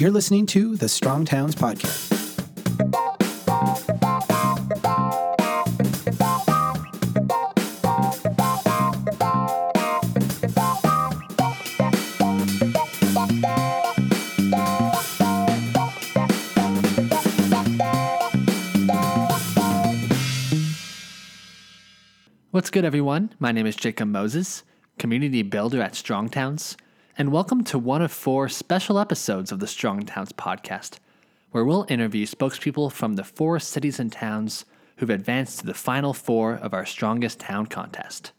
You're listening to the Strong Towns Podcast. What's good, everyone? My name is Jacob Moses, community builder at Strong Towns, and welcome to one of four special episodes of the Strong Towns podcast, where we'll interview spokespeople from the four cities and towns who've advanced to the final four of our Strongest Town contest.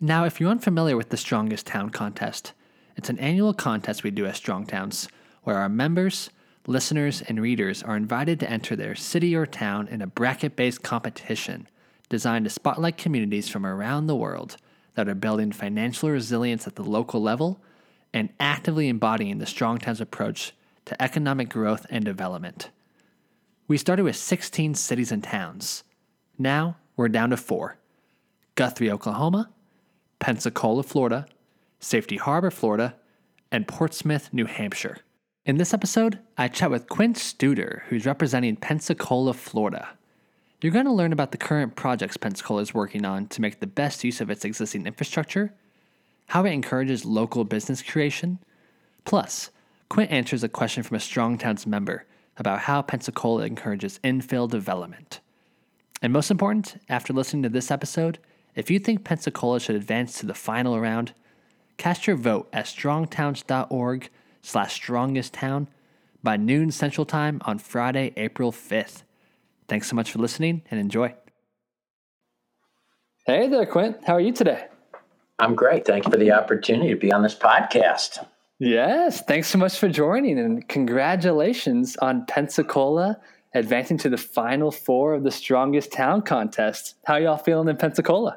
Now, if you're unfamiliar with the Strongest Town contest, it's an annual contest we do at Strong Towns where our members, listeners, and readers are invited to enter their city or town in a bracket based competition designed to spotlight communities from around the world that are building financial resilience at the local level and actively embodying the Strong Towns approach to economic growth and development. We started with 16 cities and towns. Now we're down to four Guthrie, Oklahoma, Pensacola, Florida, Safety Harbor, Florida, and Portsmouth, New Hampshire. In this episode, I chat with Quint Studer, who's representing Pensacola, Florida. You're going to learn about the current projects Pensacola is working on to make the best use of its existing infrastructure, how it encourages local business creation. Plus, Quint answers a question from a Strong Towns member about how Pensacola encourages infill development. And most important, after listening to this episode, if you think Pensacola should advance to the final round, cast your vote at strongtowns.org slash strongesttown by noon Central Time on Friday, April 5th. Thanks so much for listening and enjoy. Hey there, Quint. How are you today? I'm great. Thank you for the opportunity to be on this podcast. Yes, thanks so much for joining and congratulations on Pensacola advancing to the final four of the strongest town contest. How y'all feeling in Pensacola?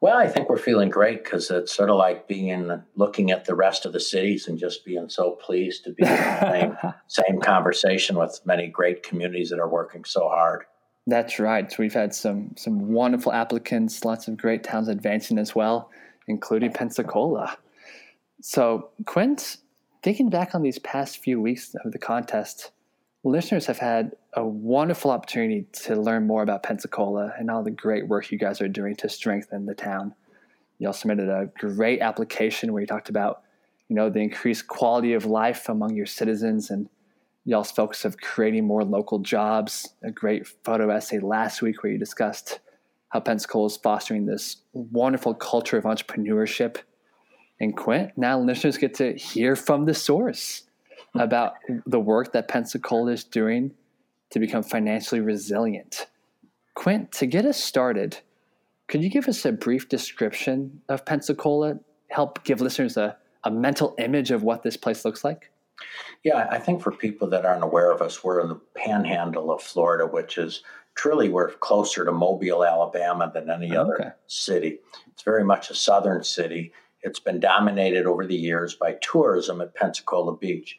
Well, I think we're feeling great because it's sort of like being looking at the rest of the cities and just being so pleased to be in the same, same conversation with many great communities that are working so hard. That's right. So we've had some some wonderful applicants, lots of great towns advancing as well, including Pensacola. So, Quint, thinking back on these past few weeks of the contest, listeners have had a wonderful opportunity to learn more about Pensacola and all the great work you guys are doing to strengthen the town. You all submitted a great application where you talked about, you know, the increased quality of life among your citizens and y'all's focus of creating more local jobs. A great photo essay last week where you discussed how Pensacola is fostering this wonderful culture of entrepreneurship. And Quint, now listeners get to hear from the source about the work that Pensacola is doing to become financially resilient. Quint, to get us started, could you give us a brief description of Pensacola? Help give listeners a, a mental image of what this place looks like? Yeah, I think for people that aren't aware of us, we're in the panhandle of Florida, which is truly we're closer to Mobile, Alabama than any oh, other Okay. city. It's very much a southern city. It's been dominated over the years by tourism at Pensacola Beach,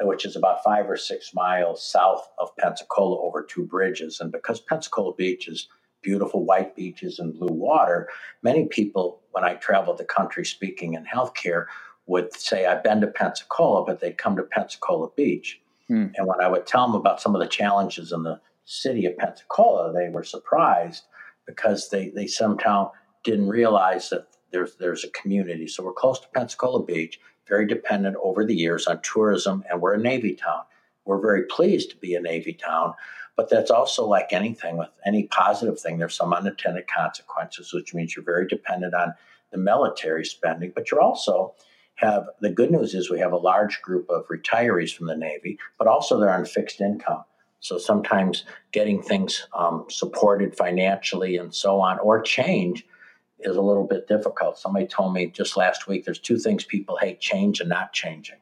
which is about five or six miles south of Pensacola over two bridges. And because Pensacola Beach is beautiful white beaches and blue water, many people, when I travel the country speaking in healthcare, would say, I've been to Pensacola, but they'd come to Pensacola Beach. Hmm. And when I would tell them about some of the challenges in the city of Pensacola, they were surprised because they, they somehow didn't realize that there's there's a community. So we're close to Pensacola Beach, very dependent over the years on tourism, and we're a Navy town. We're very pleased to be a Navy town, but that's also like anything with any positive thing, there's some unintended consequences, which means you're very dependent on the military spending, but you're also have the good news is we have a large group of retirees from the Navy, but also they're on fixed income. So sometimes getting things um, supported financially and so on, or change, is a little bit difficult. Somebody told me just last week there's two things people hate change and not changing.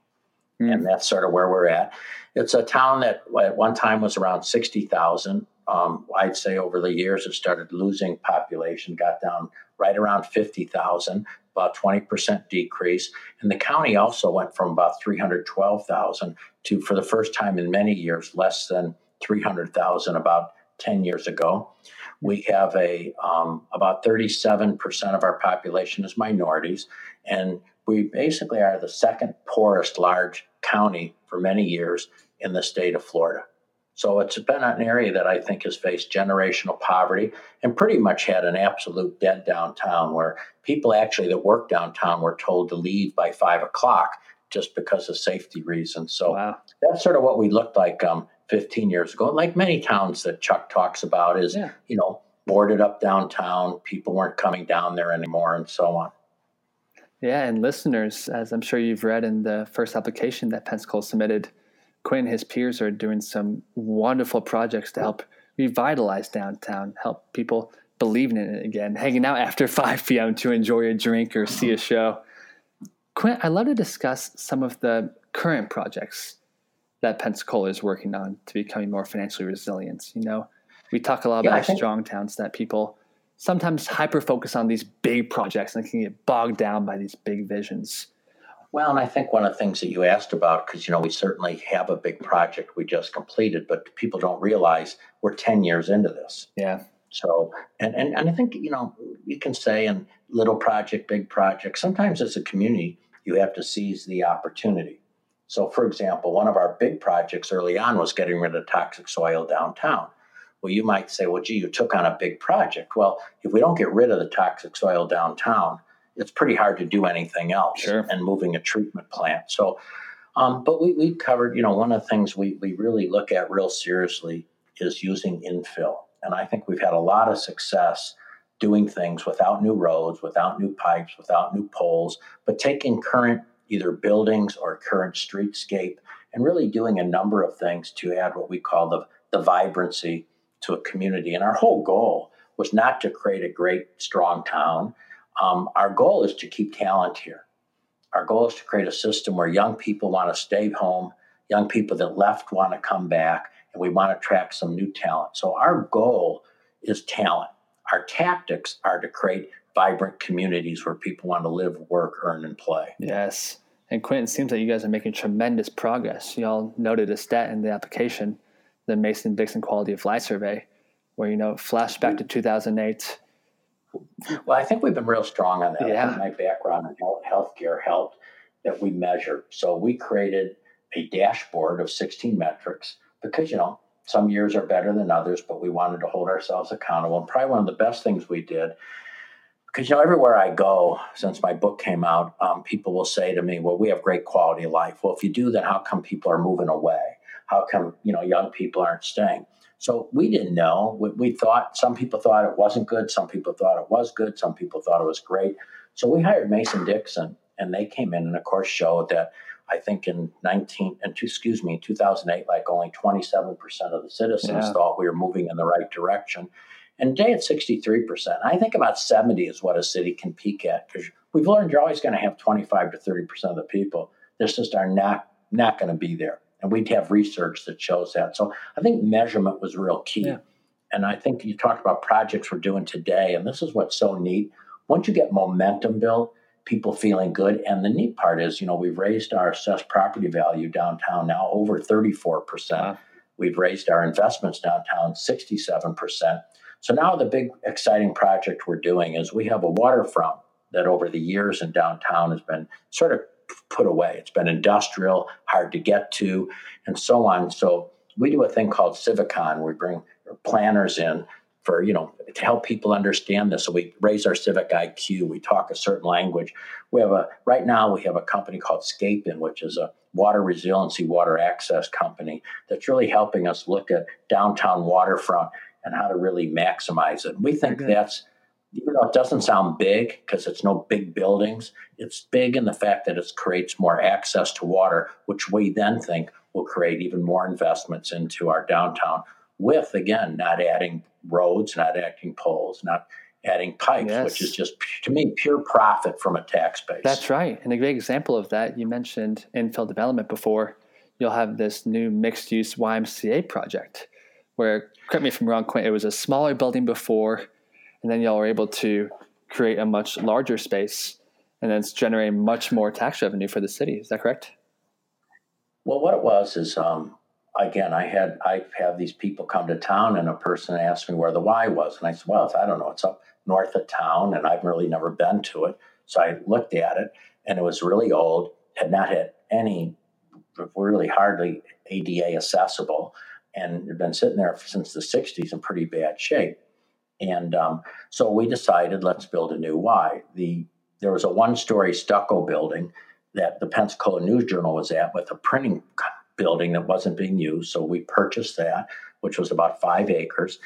Mm. And that's sort of where we're at. It's a town that at one time was around 60,000. Um, I'd say over the years it started losing population, got down right around 50,000, about 20% decrease. And the county also went from about 312,000 to, for the first time in many years, less than 300,000 about 10 years ago. We have a um, about 37% of our population is minorities, and we basically are the second poorest large county for many years in the state of Florida. So it's been an area that I think has faced generational poverty and pretty much had an absolute dead downtown where people actually that work downtown were told to leave by five o'clock just because of safety reasons. So wow. that's sort of what we looked like um, 15 years ago. Like many towns that Chuck talks about is, yeah. you know, boarded up downtown, people weren't coming down there anymore and so on. Yeah, and listeners, as I'm sure you've read in the first application that Pensacola submitted, Quint and his peers are doing some wonderful projects to help revitalize downtown, help people believe in it again, hanging out after 5 p.m. to enjoy a drink or see a show. Quint, I'd love to discuss some of the current projects that Pensacola is working on to becoming more financially resilient. You know, we talk a lot yeah, about strong towns that people sometimes hyper focus on these big projects and can get bogged down by these big visions. Well, and I think one of the things that you asked about, because you know we certainly have a big project we just completed, but people don't realize we're ten years into this. Yeah. So, and and, and I think you know you can say in little project, big project. Sometimes as a community, you have to seize the opportunity. So, for example, one of our big projects early on was getting rid of toxic soil downtown. Well, you might say, well, gee, you took on a big project. Well, if we don't get rid of the toxic soil downtown, it's pretty hard to do anything else sure. and moving a treatment plant. So, um, but we, we covered, you know, one of the things we, we really look at real seriously is using infill. And I think we've had a lot of success doing things without new roads, without new pipes, without new poles, but taking current either buildings or current streetscape and really doing a number of things to add what we call the, the vibrancy to a community. And our whole goal was not to create a great, strong town, um, our goal is to keep talent here. Our goal is to create a system where young people want to stay home, young people that left want to come back, and we want to attract some new talent. So our goal is talent. Our tactics are to create vibrant communities where people want to live, work, earn, and play. Yes. And Quentin, seems like you guys are making tremendous progress. You all noted a stat in the application, the Mason Dixon Quality of Life Survey, where you know flashback to 2008 well, I think we've been real strong on that. Yeah. My background in healthcare helped that we measure. So we created a dashboard of 16 metrics because, you know, some years are better than others, but we wanted to hold ourselves accountable. And probably one of the best things we did, because, you know, everywhere I go since my book came out, um, people will say to me, well, we have great quality of life. Well, if you do, then how come people are moving away? How come, you know, young people aren't staying? So we didn't know. We, we, thought some people thought it wasn't good, some people thought it was good, some people thought it was great. So we hired Mason Dixon, and they came in and of course showed that I think in 19 and excuse me, in 2008, like only 27% of the citizens yeah. thought we were moving in the right direction. And today it's 63%. I think about 70 is what a city can peak at because we've learned you're always going to have 25 to 30% of the people that just are not not going to be there. And we'd have research that shows that. So I think measurement was real key. Yeah. And I think you talked about projects we're doing today, and this is what's so neat. Once you get momentum built, people feeling good. And the neat part is, you know, we've raised our assessed property value downtown now over 34%. Wow. We've raised our investments downtown 67%. So now the big exciting project we're doing is we have a waterfront that over the years in downtown has been sort of put away. It's been industrial, hard to get to, and so on. So we do a thing called CivicCon. We bring planners in for you know to help people understand this. So we raise our civic IQ. We talk a certain language. We have a right now we have a company called Scapin, which is a water resiliency, water access company that's really helping us look at downtown waterfront and how to really maximize it. We think that's even though it doesn't sound big because it's no big buildings, it's big in the fact that it creates more access to water, which we then think will create even more investments into our downtown. With again, not adding roads, not adding poles, not adding pipes, yes. which is just to me pure profit from a tax base. That's right. And a great example of that, you mentioned infill development before. You'll have this new mixed use YMCA project where, correct me if I'm wrong, Quint, it was a smaller building before and then y'all are able to create a much larger space and then it's generating much more tax revenue for the city. Is that correct? Well, what it was is, um, again, I had I have these people come to town, and a person asked me where the Y was, and I said, "Well, I don't know. It's up north of town, and I've really never been to it." So I looked at it, and it was really old, had not had any really hardly ADA accessible and had been sitting there since the 60s in pretty bad shape. And um, so we decided let's build a new Y. The there was a one-story stucco building that the Pensacola News Journal was at with a printing building that wasn't being used. So we purchased that, which was about five acres,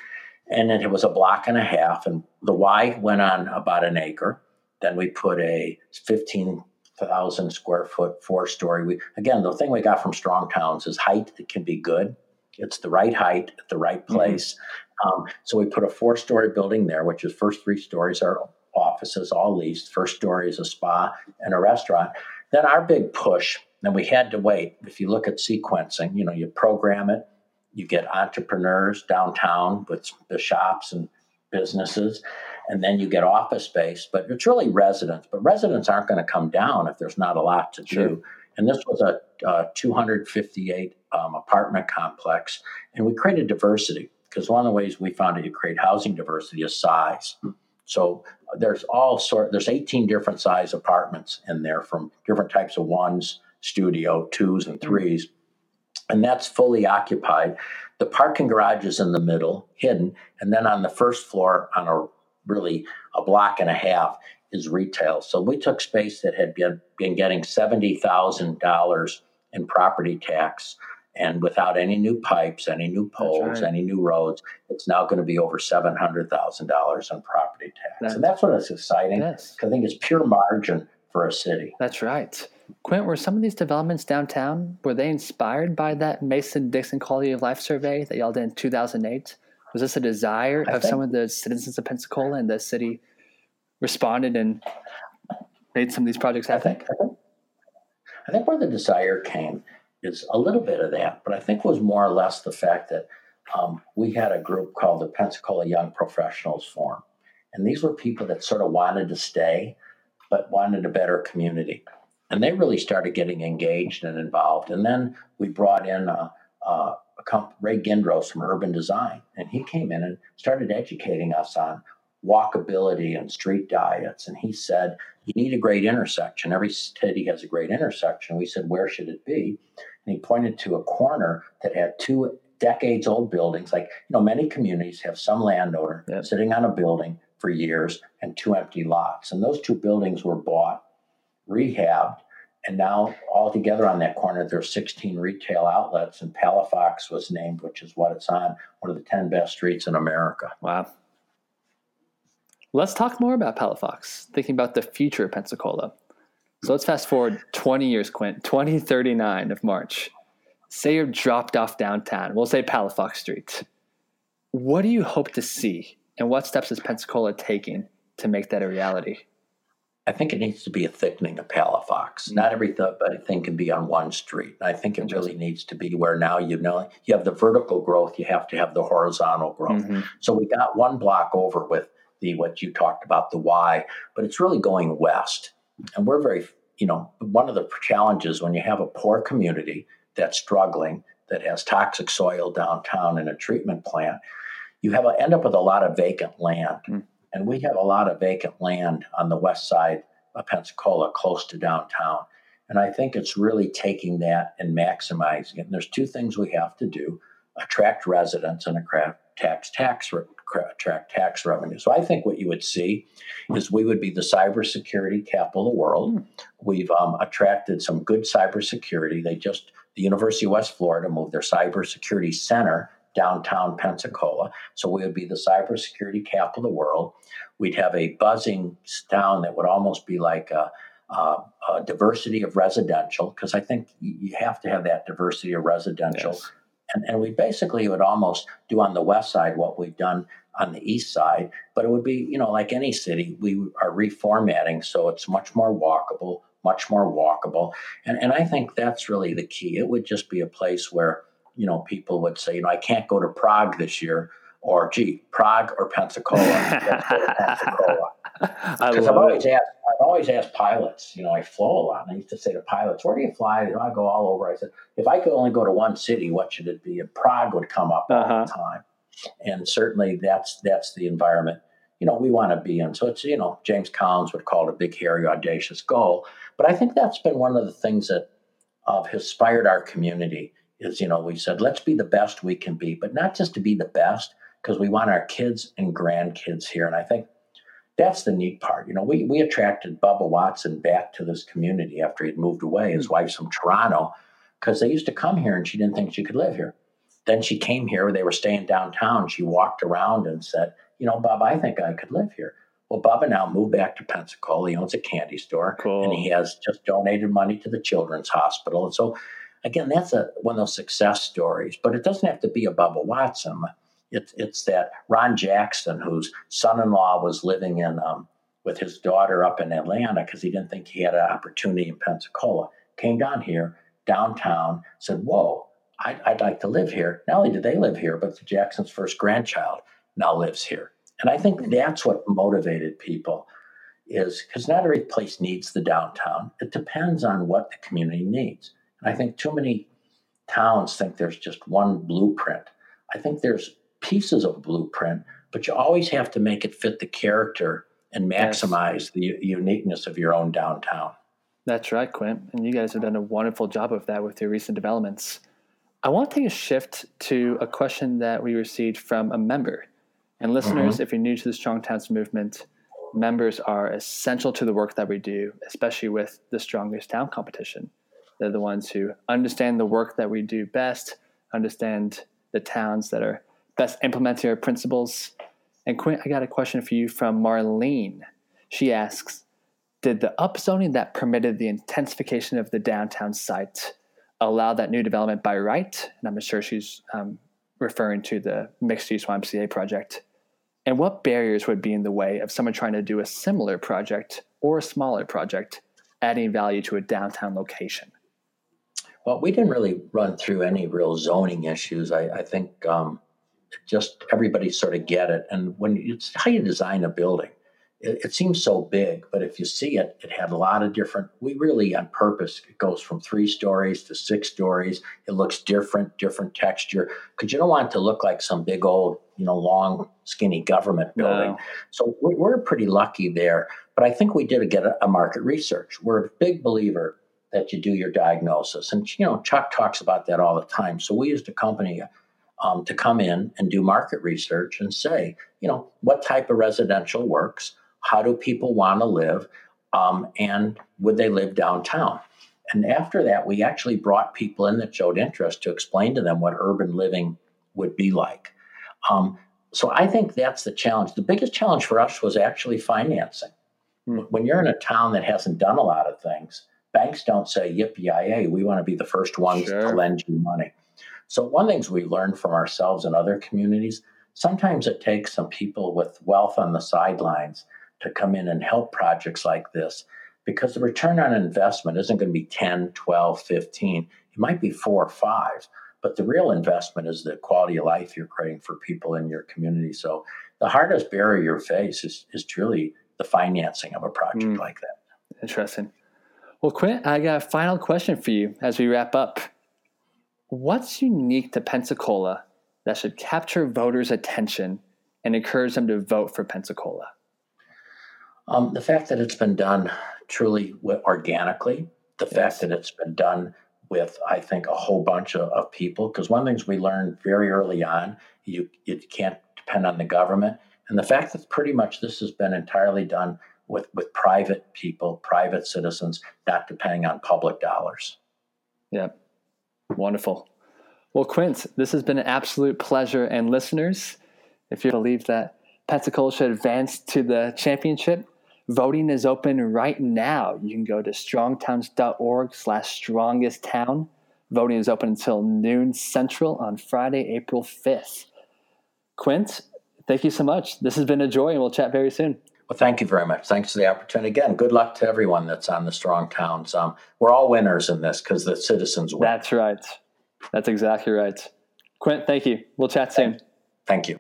and then it was a block and a half. And the Y went on about an acre. Then we put a 15,000 square foot four story. We again the thing we got from Strong Towns is height. It can be good. It's the right height at the right mm-hmm. place. Mm-hmm. Um, so we put a four story building there, which is first three stories are offices, all leased. First story is a spa and a restaurant. Then our big push, and we had to wait. If you look at sequencing, you know, you program it, you get entrepreneurs downtown with the shops and businesses, and then you get office space. But it's really residents. But residents aren't going to come down if there's not a lot to sure. do. And this was a, a 258 um, apartment complex, and we created diversity because one of the ways we found that you create housing diversity is size. So there's all sort. There's 18 different size apartments in there from different types of ones, studio, twos, and 3s and that's fully occupied. The parking garage is in the middle, hidden, and then on the first floor, on a really a block and a half, is retail. So we took space that had been, been getting seventy thousand dollars in property tax and without any new pipes, any new poles, right. any new roads, it's now going to be over seven hundred thousand dollars in property tax, that's, and that's what is exciting. Yes. I think it's pure margin for a city. That's right. Quint, were some of these developments downtown were they inspired by that Mason Dixon quality of life survey that y'all did in two thousand eight? Was this a desire I of think, some of the citizens of Pensacola and the city responded and made some of these projects happen? I think, I think, I think where the desire came is a little bit of that, but I think was more or less the fact that um, we had a group called the Pensacola Young Professionals Forum. And these were people that sort of wanted to stay, but wanted a better community. And they really started getting engaged and involved. And then we brought in a, a, a comp, Ray Gindroz from Urban Design, and he came in and started educating us on walkability and street diets. And he said, You need a great intersection. Every city has a great intersection. We said, Where should it be? And he pointed to a corner that had two decades old buildings. Like, you know, many communities have some landowner yep. sitting on a building for years and two empty lots. And those two buildings were bought, rehabbed, and now all together on that corner, there are 16 retail outlets, and Palafox was named, which is what it's on, one of the 10 best streets in America. Wow. Let's talk more about Palafox, thinking about the future of Pensacola. So let's fast forward 20 years, Quint, 2039 of March. Say you're dropped off downtown. We'll say Palafox Street. What do you hope to see, and what steps is Pensacola taking to make that a reality? I think it needs to be a thickening of Palafox. Mm-hmm. Not everything can be on one street. I think it really needs to be where now you know you have the vertical growth, you have to have the horizontal growth. Mm-hmm. So we got one block over with the what you talked about the why, but it's really going west, and we're very you know one of the challenges when you have a poor community that's struggling that has toxic soil downtown and a treatment plant, you have a, end up with a lot of vacant land. Mm. And we have a lot of vacant land on the west side of Pensacola, close to downtown. And I think it's really taking that and maximizing it. And there's two things we have to do attract residents and attract tax tax attract tax revenue. So I think what you would see is we would be the cybersecurity capital of the world. Hmm. We've um, attracted some good cybersecurity. They just the University of West Florida moved their cybersecurity center downtown Pensacola. So we would be the cybersecurity capital of the world. We'd have a buzzing town that would almost be like a, a, a diversity of residential, because I think you have to have that diversity of residential. Yes. And, and we basically would almost do on the west side what we've done on the east side, but it would be, you know, like any city, we are reformatting so it's much more walkable, much more walkable. And, and I think that's really the key. It would just be a place where you know, people would say, you know, I can't go to Prague this year, or gee, Prague or Pensacola. Pensacola. Because I've always it. asked, I've always asked pilots. You know, I flew a lot, and I used to say to pilots, "Where do you fly?" You know, I go all over. I said, if I could only go to one city, what should it be? And Prague would come up uh-huh. all the time, and certainly that's that's the environment you know we want to be in. So it's you know James Collins would call it a big, hairy, audacious goal. But I think that's been one of the things that of inspired our community is, you know, we said, let's be the best we can be, but not just to be the best, because we want our kids and grandkids here. And I think that's the neat part. You know, we, we attracted Bubba Watson back to this community after he'd moved away. His hmm. wife's from Toronto because they used to come here and she didn't think she could live here. Then she came here, they were staying downtown. She walked around and said, You know, Bob, I think I could live here. Well, Bubba now moved back to Pensacola. He owns a candy store Cool. and he has just donated money to the Children's Hospital. And so, again, that's a, one of those success stories, but it doesn't have to be a Bubba Watson. It's, it's that Ron Jackson, whose son in law was living in um, with his daughter up in Atlanta because he didn't think he had an opportunity in Pensacola, came down here, downtown, said, Whoa, I'd, I'd like to live here. Not only did they live here, but Jackson's first grandchild now lives here. And I think that's what motivated people is because not every place needs the downtown. It depends on what the community needs. And I think too many towns think there's just one blueprint. I think there's pieces of a blueprint, but you always have to make it fit the character and Yes. maximize the uniqueness of your own downtown. That's right, Quint. And you guys have done a wonderful job of that with your recent developments. I want to take a shift to a question that we received from a member. And listeners, mm-hmm. if you're new to the Strong Towns movement, members are essential to the work that we do, especially with the Strongest Town competition. They're the ones who understand the work that we do best, understand the towns that are best implementing our principles. And Quint, I got a question for you from Marlene. She asks, did the upzoning that permitted the intensification of the downtown site allow that new development by right? And I'm sure she's um, referring to the mixed use YMCA project. And what barriers would be in the way of someone trying to do a similar project or a smaller project, adding value to a downtown location? Well, we didn't really run through any real zoning issues. I, I think um, just everybody sort of get it. And when you, it's how you design a building, it, it seems so big, but if you see it, it had a lot of different. We really, on purpose, it goes from three stories to six stories. It looks different, different texture, because you don't want it to look like some big old, you know, long, skinny government building. No. So we're, we're pretty lucky there. But I think we did get a, a market research. We're a big believer that you do your diagnosis. And, you know, Chuck talks about that all the time. So we used a company uh, um, to come in and do market research and say, you know, what type of residential works? How do people want to live? Um, and would they live downtown? And after that, we actually brought people in that showed interest to explain to them what urban living would be like. Um, so I think that's the challenge. The biggest challenge for us was actually financing. Hmm. When you're in a town that hasn't done a lot of things, banks don't say, yippee yay, we want to be the first ones to lend you money. So, one of the things we learned from ourselves and other communities, sometimes it takes some people with wealth on the sidelines to come in and help projects like this because the return on investment isn't going to be 10, 12, 15. It might be four or five, but the real investment is the quality of life you're creating for people in your community. So, the hardest barrier you face is, is truly the financing of a project Mm. like that. Interesting. Well, Quint, I got a final question for you as we wrap up. What's unique to Pensacola that should capture voters' attention and encourage them to vote for Pensacola? Um, the fact that it's been done truly organically, the Yes. fact that it's been done with, I think, a whole bunch of, of people, because one of the things we learned very early on, you, you can't depend on the government. And the fact that pretty much this has been entirely done with, with private people, private citizens, not depending on public dollars. Yeah. Wonderful. Well, Quint, this has been an absolute pleasure. And listeners, if you believe that Pensacola should advance to the championship, voting is open right now. You can go to strongtowns.org slash strongest town. Voting is open until noon central on Friday, April 5th. Quint, thank you so much. This has been a joy, and we'll chat very soon. Well, thank you very much. Thanks for the opportunity. Again, good luck to everyone that's on the Strong Towns. Um, we're all winners in this because the citizens win. That's right. That's exactly right. Quint, thank you. We'll chat soon. Thank you.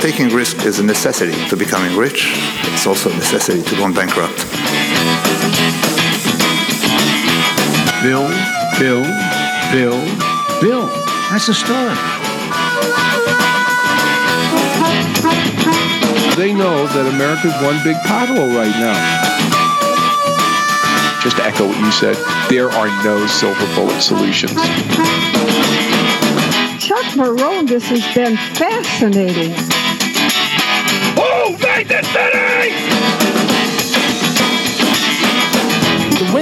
Taking risk is a necessity to becoming rich. It's also a necessity to going bankrupt. Bill, Bill, Bill, Bill. That's the start. They know that America's one big pothole right now. Just to echo what you said, there are no silver bullet solutions. Chuck Marohn, this has been fascinating.